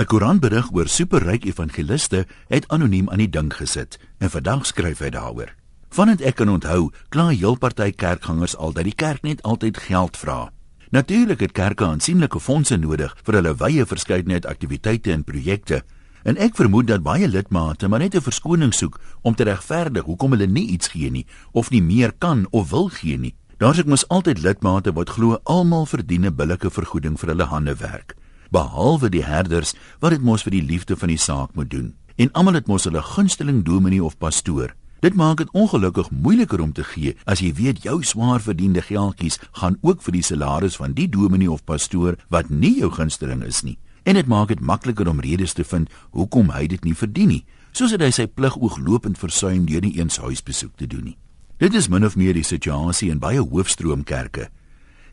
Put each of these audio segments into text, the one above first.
'n Koranberig oor superryk evangeliste het anoniem aan die ding gesit en vandag skryf hy daaroor. Vandat ek kan onthou, kla heel party kerkgangers al dat die kerk net altyd geld vra. Natuurlik het kerke aansienlike fondse nodig vir hulle wye verskeidenheid aktiwiteite en projekte. En ek vermoed dat baie lidmate maar net 'n verskoning soek om te regverdig hoekom hulle nie iets gee nie of nie meer kan of wil gee nie. Daar's ek mos altyd lidmate wat glo almal verdien 'n billike vergoeding vir hulle hande werk, behalwe die herders wat dit mos vir die liefde van die saak moet doen. En almal het mos hulle gunsteling dominee of pastoor. Dit maak dit ongelukkig moeiliker om te gee as jy weet jou swaar verdiende geldjies gaan ook vir die salaris van die dominee of pastoor wat nie jou gunsteling is nie. En dit maak dit makliker om redes te vind hoekom hy dit nie verdien nie, soos hy sy plig ooglopend versuim deur nie eens huisbesoek te doen nie. Dit is min of meer die situasie in baie hoofstroomkerke.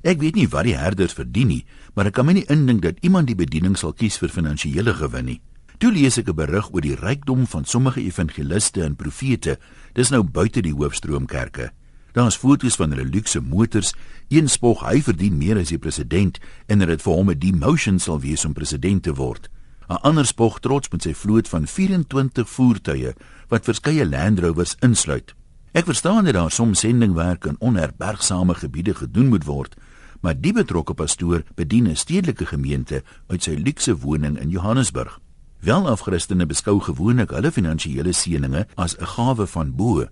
Ek weet nie wat die herders verdien nie, maar ek kan my nie indink dat iemand die bediening sal kies vir finansiële gewin nie. Toe lees ek 'n berig oor die rykdom van sommige evangeliste en profete. Dis nou buite die hoofstroomkerke. Daar's foto's van hulle luukse motors. Een spog hy verdien meer as die president en dit vir hom 'n demotion sal wees om president te word. 'n Ander spog trots met sy vloot van 24 voertuie wat verskeie Land Rovers insluit. Ek verstaan dat daar soms sendingwerk in onherbergsame gebiede gedoen moet word, maar die betrokke pastoor bedien 'n stedelike gemeente uit sy luukse woning in Johannesburg. Welafgerustene beskou gewoonlik hulle finansiële seëninge as 'n gawe van bo,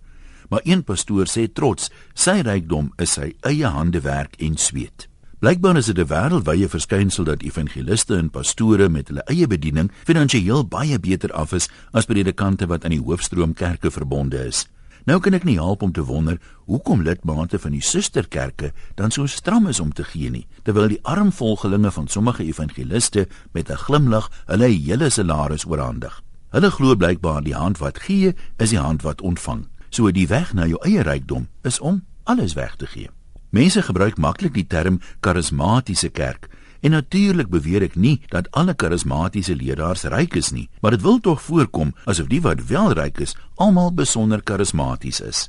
maar een pastoor sê trots, sy rykdom is sy eie handewerk en sweet. Blykbaar is dit 'n wêreldwye verskynsel dat evangeliste en pastore met hulle eie bediening finansiëel baie beter af is as predikante wat aan die hoofstroomkerke verbonde is. Nou kan ek nie help om te wonder hoekom lidmate van die susterkerke dan so stram is om te gee nie, terwyl die arm volgelinge van sommige evangeliste met 'n glimlag hulle hele salaris oorhandig. Hulle glo blykbaar die hand wat gee is die hand wat ontvang. So die weg na jou eie rykdom is om alles weg te gee. Mense gebruik maklik die term karismatiese kerk En natuurlik beweer ek nie dat alle karismatiese leraars ryk is nie, maar dit wil tog voorkom asof die wat wel ryk is, almal besonder karismaties is.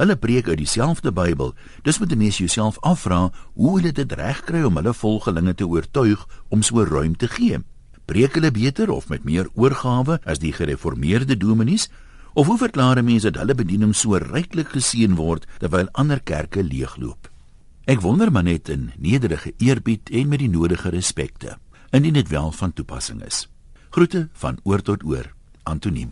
Hulle preek uit dieselfde Bybel. Dis moet 'n mens jouself afvra hoe hulle dit regkry om hulle volgelinge te oortuig om so ruim te gee. Preek hulle beter of met meer oorgawe as die gereformeerde dominees? Of hoe verklaar mense dat hulle bediening so ryklik geseën word terwyl ander kerke leegloop? Ek wonder maar net in nederige eerbied en met die nodige respekte, indien dit wel van toepassing is. Groete van oor tot oor, Antoniem.